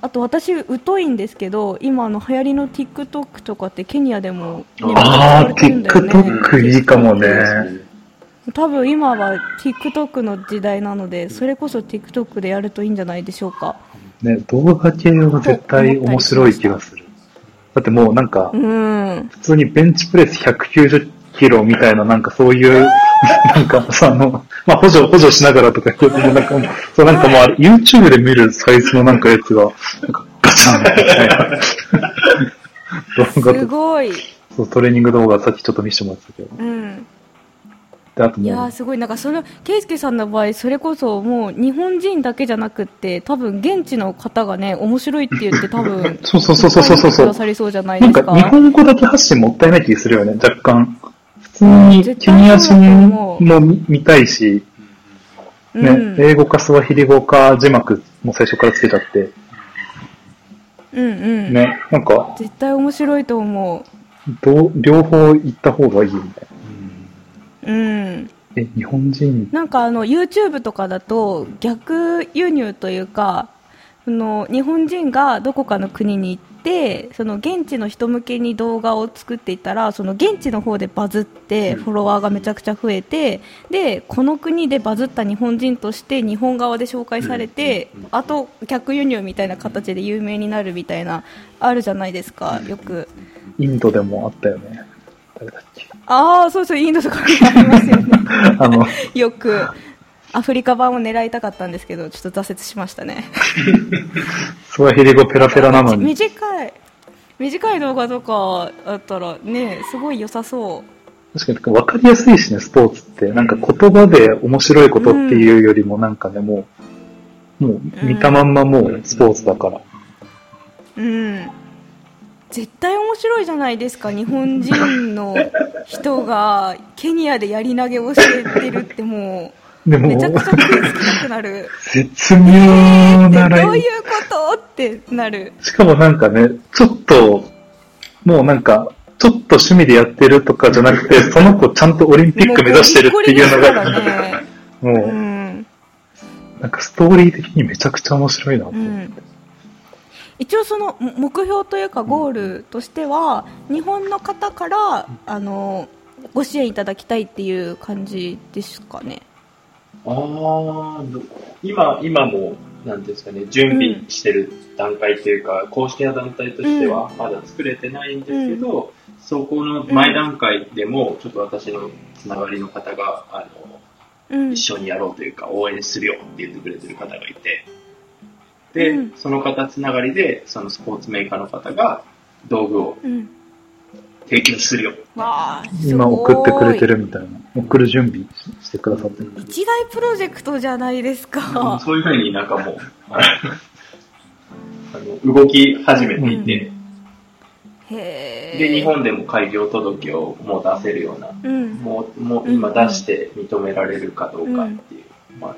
あと私疎いんですけど今あの流行りの TikTok とかってケニアでも、ね、ああ、TikTok いいかもね。多分今は TikTok の時代なのでそれこそ TikTok でやるといいんじゃないでしょうかね、動画系は絶対面白い気がする。だってもうなんかう、ん普通にベンチプレス190キロみたいな、なんかそういう、なんかさ、あの、まあ補助、補助しながらとか言っても、なんかもう、そうなんかもうあれ、YouTube で見るサイズのなんかやつが、なんかガチャンみたいな。すとごい、そう、トレーニング動画さっきちょっと見せてもらってたけど。うん、で、あといやすごい。なんかその圭介さんの場合それこそもう日本人だけじゃなくって多分現地の方がね面白いって言って多分 そうそうそうそうそうそう。いっぱい見てくださりそうじゃないう、なですか。んか日本語だけ発信もったいない気するよね、若干。普通にケニア人も見見たいし、ね、うん、英語かスワヒリ語か字幕も最初からつけちゃって、うんうん、ね、なんか、絶対面白いと思どう両方行った方がいいみたいううんな。え、日本人、なんかあの YouTube とかだと逆輸入というかその日本人がどこかの国に行ってその現地の人向けに動画を作っていったらその現地の方でバズってフォロワーがめちゃくちゃ増えてでこの国でバズった日本人として日本側で紹介されてあと逆輸入みたいな形で有名になるみたいなあるじゃないですかよくインドでもあったよね。誰だっけ。ああそうそうインドとかにありますよね。あの、よくアフリカ版を狙いたかったんですけどちょっと挫折しましたね。スワヒリ語ペラペラなのに。短い。短い動画とかあったらねすごい良さそう。確かに分かりやすいしね、スポーツって。なんか言葉で面白いことっていうよりもなんかね、もう、もう見たまんまもうスポーツだから。うん絶対面白いじゃないですか日本人の人がケニアでやり投げをしててるってもう めちゃくちゃ食いつきたくなる。絶妙でなライン。どういうこと？ってなる。しかもなんかね、ちょっと、もうなんか、ちょっと趣味でやってるとかじゃなくて、その子ちゃんとオリンピック目指してるっていうのが、ですからね。もう、うん。なんかストーリー的にめちゃくちゃ面白いなと思って。うん一応そのも目標というかゴールとしては日本の方からあのご支援いただきたいっていう感じですかね。ああ、ど今、今も、なんですかね、準備してる段階というか、公式な団体としてはまだ作れてないんですけど、そこの前段階でも、ちょっと私のつながりの方が、あの、うん。一緒にやろうというか、応援するよって言ってくれてる方がいて、で、うんその方つながりで、そのスポーツメーカーの方が道具をうん提供するよ。わあ今送ってくれてるるみたいな。送る準備してくださってる。一大プロジェクトじゃないですか。そういうふうになんかもう、あの動き始めていて、へえ。で、日本でも開業届をもう出せるような、うんもう、もう今出して認められるかどうかっていう、まあ、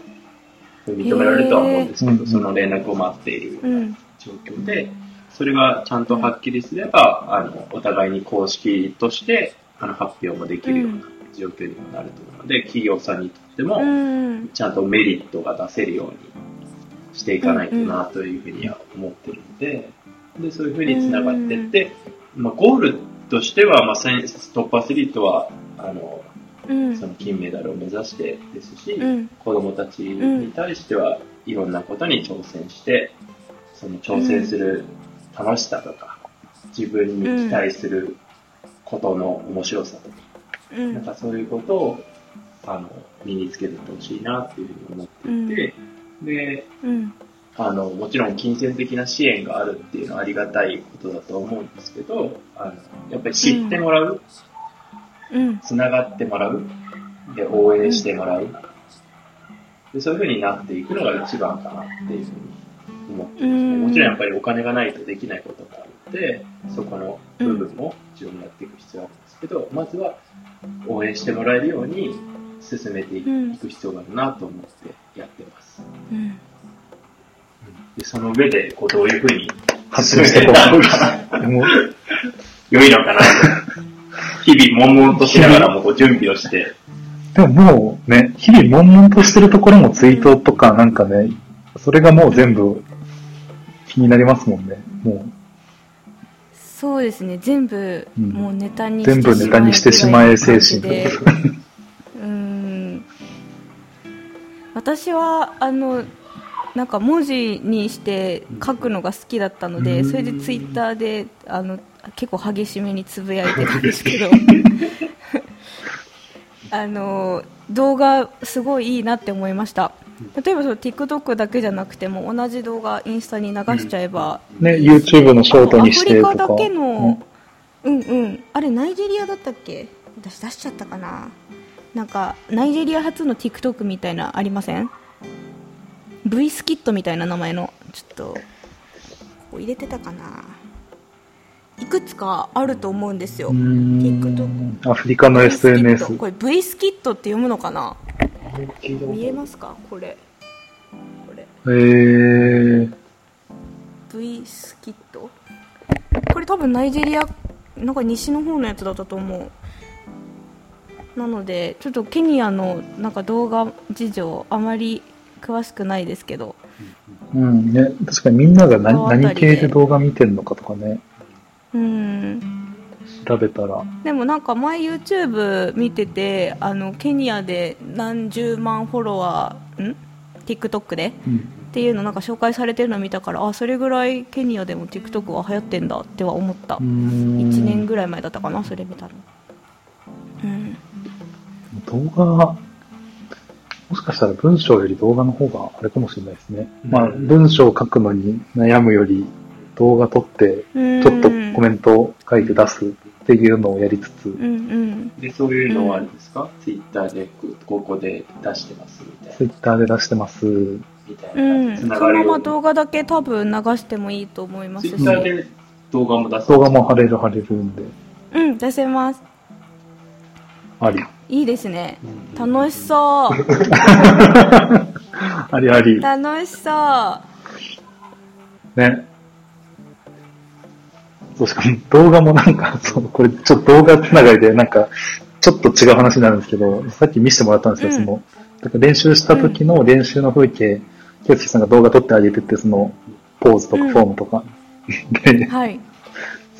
認められるとは思うんですけど、その連絡を待っているよううなん。状況で、それがちゃんとはっきりすれば、あの、お互いに公式として、あの、発表もできるような状況にもなると思うので、企業さんにとっても、うん。ちゃんとメリットが出せるようにしていかないとなというふうには思ってるので、で、そういうふうに繋がっていって、まあ、ゴールとしては、まあ、選トップアスリートは、あの、うん。その金メダルを目指してですし、うん。子供たちに対してはいろんなことに挑戦して、その挑戦する楽しさとか、自分に期待することの面白さとか、うん。なんかそういうことをあの身につけてほしいなっていうふうに思っていて、で、うん。あの、もちろん金銭的な支援があるっていうのはありがたいことだと思うんですけど、あの、やっぱり知ってもらう、うんつながってもらう、で、応援してもらう、でそういうふうになっていくのが一番かなっていうふうに思ってますね。うんもちろんやっぱりお金がないとできないことがあるので、そこの部分も自分でやっていく必要があるんですけど、まずは応援してもらえるように進めていく必要があるなと思ってやってます。うんでその上で、こう、どういうふうに発信していこう進めていったのか 良いのかなと。日々悶々としながらもこう準備をして。でももうね、日々悶々としてるところもツイートとかなんかね、それがもう全部気になりますもんね。もそうですね。全部うん。もうネタに全部ネタにしてしまえ精神で。うん。私はあのなんか文字にして書くのが好きだったので、うん。それでツイッターであの結構激しめにつぶやいてたんですけど。あの動画すごいいいなって思いました。例えばその TikTok だけじゃなくても同じ動画インスタに流しちゃえば、う、ね、YouTube のショートにしてとか。アフリカだけうん。の、うんうん。あれナイジェリアだったっけ？私出しちゃったかな？なんかナイジェリア初の TikTok みたいなありません？V スキットみたいな名前のちょっとここ入れてたかな？いくつかあると思うんですよ。アフリカの SNS ト。これ V スキットって読むのかな？見えますか？これ。これ。えー、V スキット。これ多分ナイジェリアなんか西の方のやつだったと思う。なのでちょっとケニアのなんか動画事情あまり詳しくないですけど。うん。ね、確かにみんなが何何系で動画見てんのかとかね、うん。調べたら。でもなんか前 YouTube 見ててあのケニアで何十万フォロワーん？TikTok で？うん。っていうのなんか紹介されてるの見たからあそれぐらいケニアでも TikTok は流行ってんだっては思った、うーん。1年ぐらい前だったかなそれ見たの。うん。動画、もしかしたら文章より動画の方があれかもしれないですね。うん。まあ、文章を書くのに悩むより動画撮って、ちちょっとコメントを書いて出すっていうのをやりつつ、うんうん。で、そういうのはあるんですか、ツイッターでここで出してますみたいな。ツイッターで出してます。みたいな。その。まま動画だけ多分流してもいいと思います。しツイッターで動画も出す。動画も貼れる貼れるんで、うん出せます。あり。いいですね。うん。楽しそう。ありあり。楽しそね。そうしか。も動画もなんか、そう、これちょっと動画つながりでなんか、ちょっと違う話になるんですけど、さっき見せてもらったんですよ、うん。その、だから練習した時の練習の風景、ケイスケさんが動画撮ってあげてて、その、ポーズとかうん。フォームとか。はい。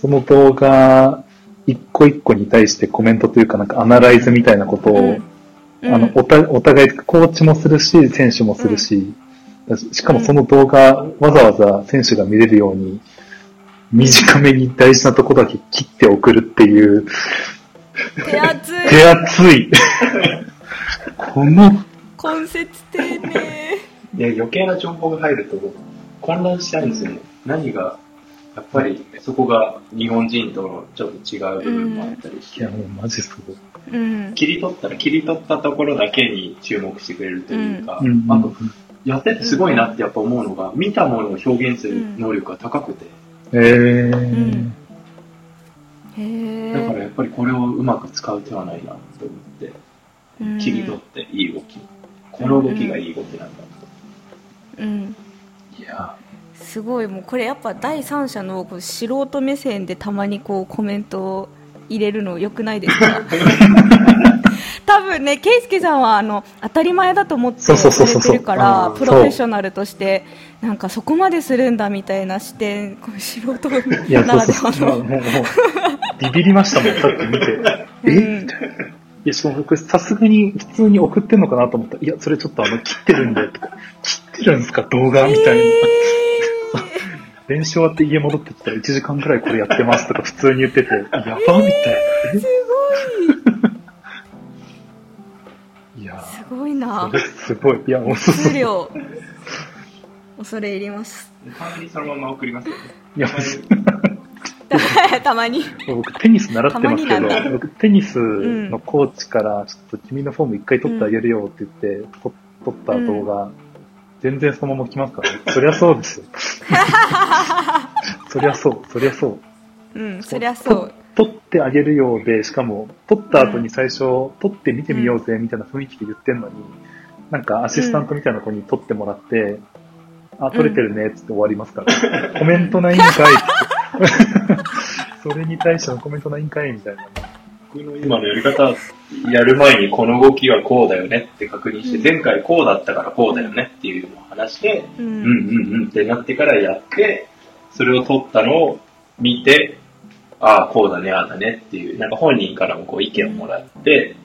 その動画、一個一個に対してコメントというか、なんかアナライズみたいなことを、うん。あの、おた、お互い、コーチもするし、選手もするし、しかもその動画、わざわざ選手が見れるように、短めに大事なとこだけ切って送るっていう、手厚い。手厚い。この、根節丁寧。で、余計な情報が入ると混乱しちゃうんですよね。何が、やっぱりそこが日本人とのちょっと違う部分もあったりして、いやもうマジすごい。うん。切り取ったら切り取ったところだけに注目してくれるというか、うん。あと、やっててすごいなってやっぱ思うのが、見たものを表現する能力が高くて、えー、ん。へだからえやっぱりこれをうまく使う手はないなと思って、切り取っていい動き。この動きがいい動きなんだ。うん。いや、すごい。もうこれやっぱ第三者のこう素人目線でたまにこうコメントを入れるの良くないですか？多分ね、ケイスケさんはあの当たり前だと思ってそうそうさそうそうれてるからう。んプロフェッショナルとしてなんかそこまでするんだみたいな視点こう素人な。らではの。ビビりましたもん、さっき見て。えうん。みたいないや、しかも僕、さすがに普通に送ってんのかなと思った。ら、いや、それちょっとあの、切ってるんで、とか、切ってるんですか、動画みたいな。練習終わって家戻ってきたら1時間くらいこれやってますとか普通に言ってて、やばみたいな。え？すいやごい。すごいなすごい。いや、もう、数量恐れ入りますたまにそのまま送りますよね。いや、たまに僕テニス習ってますけど、僕テニスのコーチから、ちょっと君のフォーム一回撮ってあげるよって言って、撮撮った動画、全然そのまま来ますからね。そりゃそうですよ。そりゃそう、そりゃそう。うんそりゃそう撮ってあげるようで、しかも、撮った後に最初、撮って見てみようぜ、みたいな雰囲気で言ってんのに、なんかアシスタントみたいな子に撮ってもらって、あ、撮れてるね、つって終わりますから。コメントないんかいって。それに対してのコメントないんかいみたいな。僕の今のやり方、やる前にこの動きはこうだよねって確認して、前回こうだったからこうだよねっていうのを話して、ううんんうんうんってなってからやって、それを撮ったのを見て、ああ、こうだね、ああだねっていう、なんか本人からもこう意見をもらって、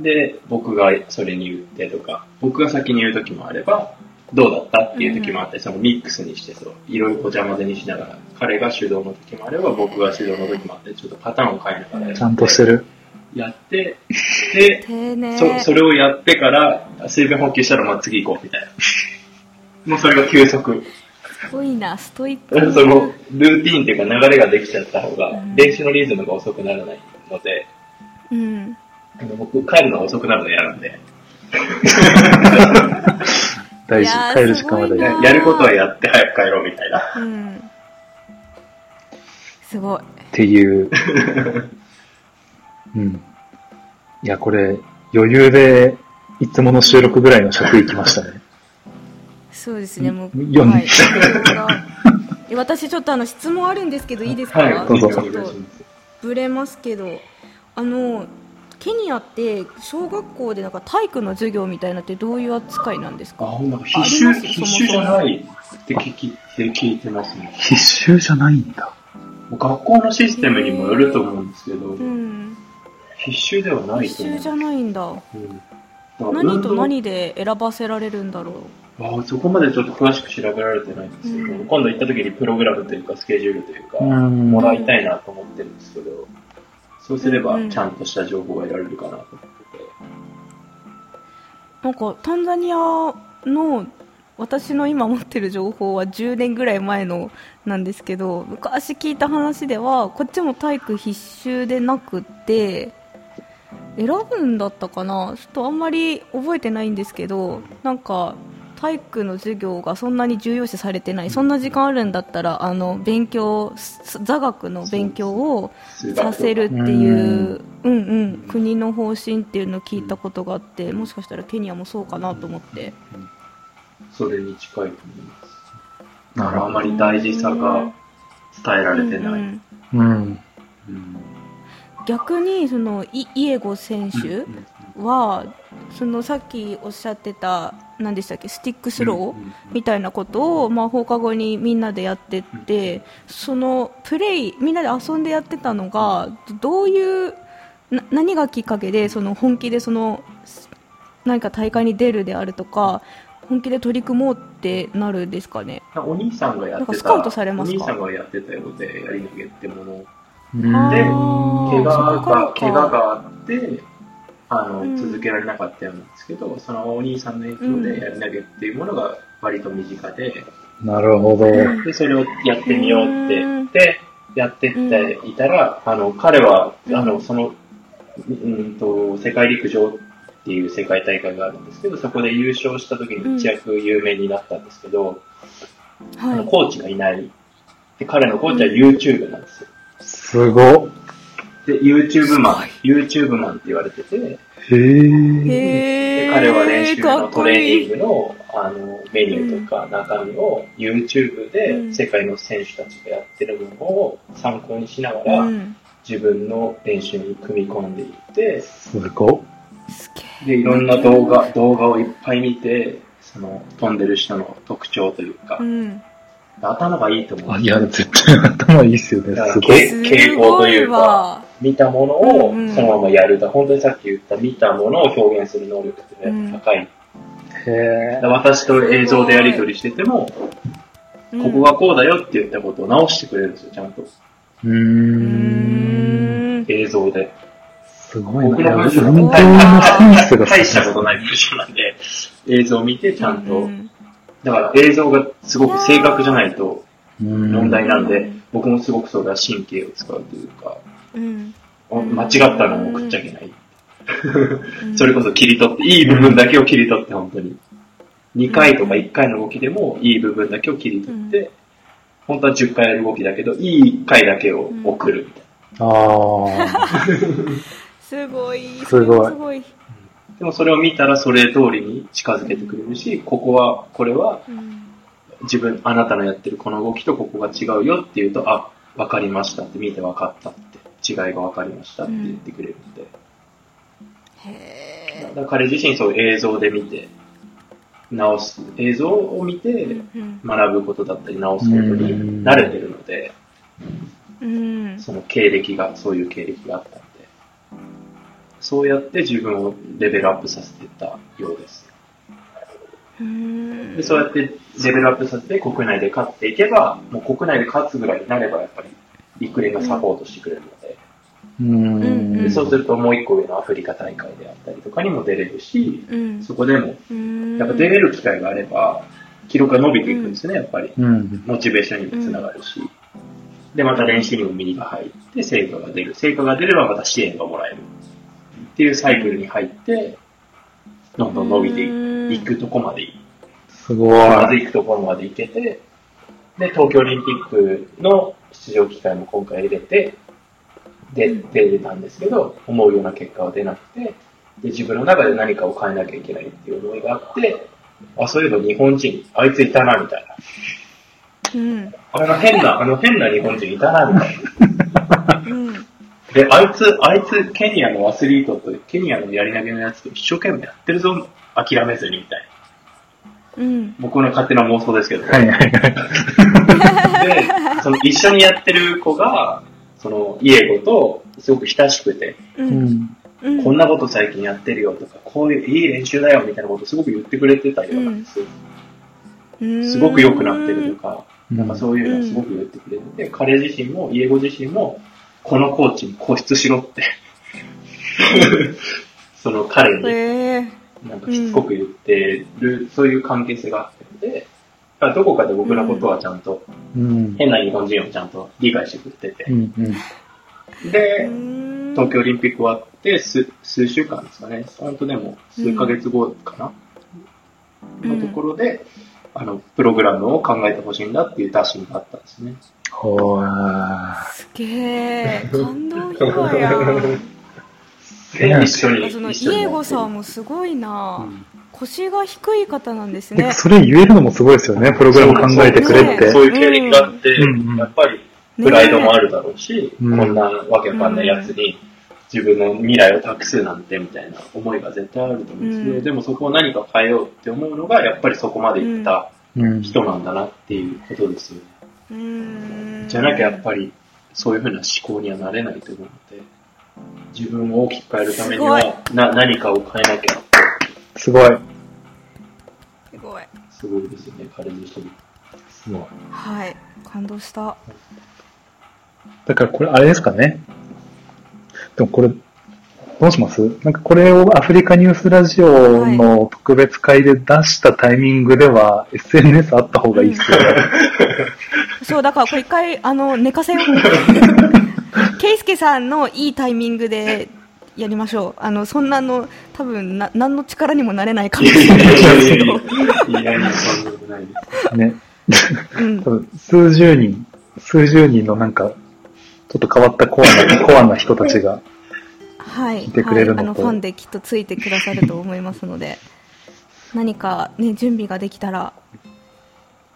で、僕がそれに言ってとか、僕が先に言う時もあれば、どうだったっていう時もあって、そのミックスにしてそう、いろいろごちゃ混ぜにしながら、彼が主導の時もあれば、僕が主導の時もあって、ちょっとパターンを変えながらやってちゃんとしてる。やって、で、そそれをやってから、水分補給したら、まあ次行こうみたいな。もうそれが休息。すごいなストイック その、ルーティンっていうか流れができちゃった方がうん、練習のリズムが遅くならないので、うんあの僕帰るのが遅くなるの嫌なんで、大事。帰る時間は大事。やることはやって早く帰ろうみたいな。うんすごいっていう。うん。いや、これ、余裕で、いつもの収録ぐらいの尺いきましたね。そうですね。もうよはい。私ちょっとあの質問あるんですけどい。いですか、はい、どうぞ。ちょっとブレますけど。あのケニアって小学校でなんか体育の授業みたいなのってどういう扱いなんですか？あ、なんか必修、必修じゃないって聞きって聞いてますね。必修じゃないんだ。学校のシステムにもよると思うんですけど、うん。必修ではないと思う。必修じゃないんだ。うん。何と何で選ばせられるんだろあそこまでちょっと詳しく調べられてないんですけど、うん。今度行った時にプログラムというかスケジュールというか、うん。もらいたいなと思ってるんですけど、そうすればうんちゃんとした情報が得られるかなと思ってて。うなんかタンザニアの私の今持ってる情報は10年ぐらい前のなんですけど昔聞いた話ではこっちも体育必修でなくって選ぶんだったかな。ちょっとあんまり覚えてないんですけどなんか体育の授業がそんなに重要視されてないそんな時間あるんだったらあの勉強す座学の勉強をさせるっていう、うんうん、国の方針っていうのを聞いたことがあってもしかしたらケニアもそうかなと思ってそれに近いと思います。なるほあまり大事さが伝えられてない。うんうんど。うん。うん逆にそのイイエゴ選手はそのさっきおっしゃってた何でしたっけ stick throw みたいなことを、まあ、放課後にみんなでやってってそのプレイみんなで遊んでやってたのがどういうな何がきっかけでその本気でその何か大会に出るであるとか本気で取り組もうってなるんですかね？お兄さんがやってた、スカウトされますか？お兄さんがやってたようで、やり投げってもの。うんで怪我が、怪我があって、あの、うん続けられなかったようなんですけど、そのお兄さんの影響でやり投げっていうものが割と身近で、なるほど。で、それをやってみようって言って、やってっていたら、あの、彼は、うんあの、その、うんと、世界陸上っていう世界大会があるんですけど、そこで優勝した時に一躍有名になったんですけど、あのはいコーチがいない。で、彼のコーチは YouTube なんですよ。すごっ。で、YouTube マン、YouTube マンって言われてて、へで彼は練習のトレーニングのあのメニューとか中身を YouTube うでん。世界の選手たちがやってるものを参考にしながらうん。自分の練習に組み込んでいって、すごで、いろんな動画、動画をいっぱい見て、その飛んでる人の特徴というかう、ん頭がいいと思う。あいや、絶対頭いいっすよね。すごい。け傾向というか見たものをうんうんそのままやると、本当にさっき言った見たものを表現する能力っていうのは高い。へえ。私と映像でやり取りしてても、うんここがこうだよって言ったことを直してくれるんですよ、ちゃんと。うん。映像で。すごいな。僕の文章動のセンスが大した。ことない文章なんで、映像を見てちゃんと。うんだから映像がすごく正確じゃないと問問題なんでうん、僕もすごくそれは神経を使うというか、うん間違ったのを送っちゃいけない。うん それこそ切り取って、いい部分だけを切り取って、本当に。2回とか1回の動きでも、いい部分だけを切り取って、本当は10回やる動きだけど、いい回だけを送るみたいな。ああ。すごいすごいでもそれを見たらそれ通りに近づけてくれるし、ここは、これはうん自分、あなたのやってるこの動きとここが違うよっていうと、あ、分かりましたって見て分かったって違いが分かりましたって言ってくれるので、へだから彼自身そう映像で見て直す映像を見てうん学ぶことだったり直すことに慣れてるので、うん。その経歴がそういう経歴があったそうやって自分をレベルアップさせていったようですうんでそうやってレベルアップさせて国内で勝っていけばもう国内で勝つぐらいになればやっぱり陸連がサポートしてくれるので、うんうんでそうするともう一個上のアフリカ大会であったりとかにも出れるし、うんそこでもうんやっぱ出れる機会があれば、記録が伸びていくんですね、やっぱり。うん。モチベーションにもつながるし。で、また練習にも身が入って、成果が出る。成果が出ればまた支援がもらえる。っていうサイクルに入って、どんどん伸びてうんいくとこまでいすごい。まず行くところまで行けて、で、東京オリンピックの出場機会も今回入れて、で、出れたんですけど、思うような結果は出なくて、で、自分の中で何かを変えなきゃいけないっていう思いがあって、あ、そういえば日本人、あいついたな、みたいな。うんあの変な、あの変な日本人いたな、みたいな。うんで、あいつ、あいつ、ケニアのアスリートと、ケニアのやり投げのやつと一生懸命やってるぞ、諦めずに、みたいな。うん僕の勝手な妄想ですけど。はいはいはい。で、その一緒にやってる子が、その、イエゴとすごく親しくて、ううんん。うんこんなこと最近やってるよとか、こういういい練習だよみたいなことすごく言ってくれてたようなんですよ。すごく良くなってるとか、なんかそういうのすごく言ってくれてて、彼自身も、イエゴ自身も、このコーチに固執しろって、その彼に。なんかしつこく言ってる、そういう関係性があって。だからどこかで僕のことはちゃんと、うん。変な日本人をちゃんと理解してくれてて。う、んうん。で、東京オリンピック終わって数数週間ですかね、本当でも数ヶ月後かな、うん。のところで、あの、プログラムを考えてほしいんだっていう打診があったんですね。ほー。すげえ感動秘話やんで、一緒に。その一緒にイエゴさんもすごいな、うん腰が低い方なんですねでそれ言えるのもすごいですよね、プログラム考えてくれって。そういう経歴があって、うんやっぱりプライドもあるだろうし、うんこんなわけわかんないやつに自分の未来を託すなんてみたいな思いが絶対あると思うんですけど、うんでもそこを何か変えようって思うのが、やっぱりそこまでいったうん。人なんだなっていうことですよね。うーんじゃなきゃやっぱりそういうふうな思考にはなれないと思うので、自分を大きく変えるためにはすな何かを変えなきゃすごい。すごいすごいですよね、彼自身。すごい。はい感動しただからこれあれですかね。でもこれ、どうします？なんかこれをアフリカニュースラジオの特別会で出したタイミングでは、SNS あった方がいいっすよね。そうだからこれ一回あの寝かせようケイスケさんのいいタイミングでやりましょうあのそんなの多分な何の力にもなれないかもしれないですけどいやいや、そんなことないです。ね。うん数十人、数十人のなんか、ちょっと変わったコアな、コアな人たちが、はい、いてくれるのとはい、あのファンできっとついてくださると思いますので何か、ね、準備ができたら、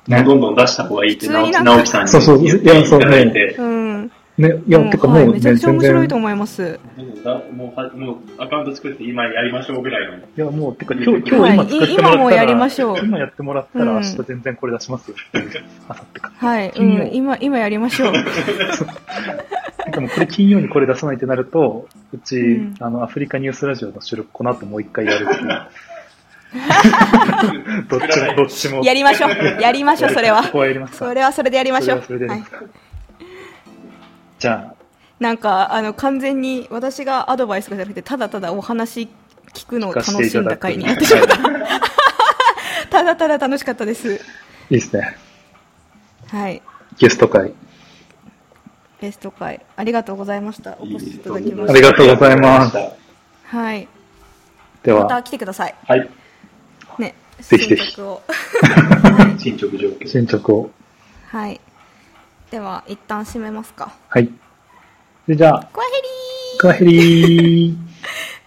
ねどんどん出した方がいいって、直樹さんにそうそう言っていやそういただいて。うん、ね、いや、うんてかもはいうめちゃね、くちゃ面白いと思います。だもうは、もうアカウント作って今やりましょうぐらいの。いや、もう、てか、今日、今はい日今作ってもらったら、今もやりましょう今やってもらったら、うん明日全然これ出しますよ。あさってか。はい、うん、今、今やりましょう。でもこれ金曜にこれ出さないってなると、うち、うんあの、アフリカニュースラジオの収録、この後もう一回やるっていう。どっちも、どっちも。やりましょう。やりましょう、それはこ。こはやりますかそれはそれでやりましょう。それはそれでやはい。じゃあ、なんか、あの、完全に私がアドバイスとかじゃなくて、ただただお話聞くのを楽しんだ回になってしまった。ただただ楽しかったです。いいですね。はい。ゲスト会。ゲスト会、ありがとうございました。お越しいただきまありした。がとうございますはい。でまたは、来てください。はい。ね。ぜひぜひ進捗を。進捗状況。進捗を。はい。では、一旦締めますか。はい。でじゃあ、コアヘリークワヘリー。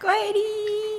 コアヘリー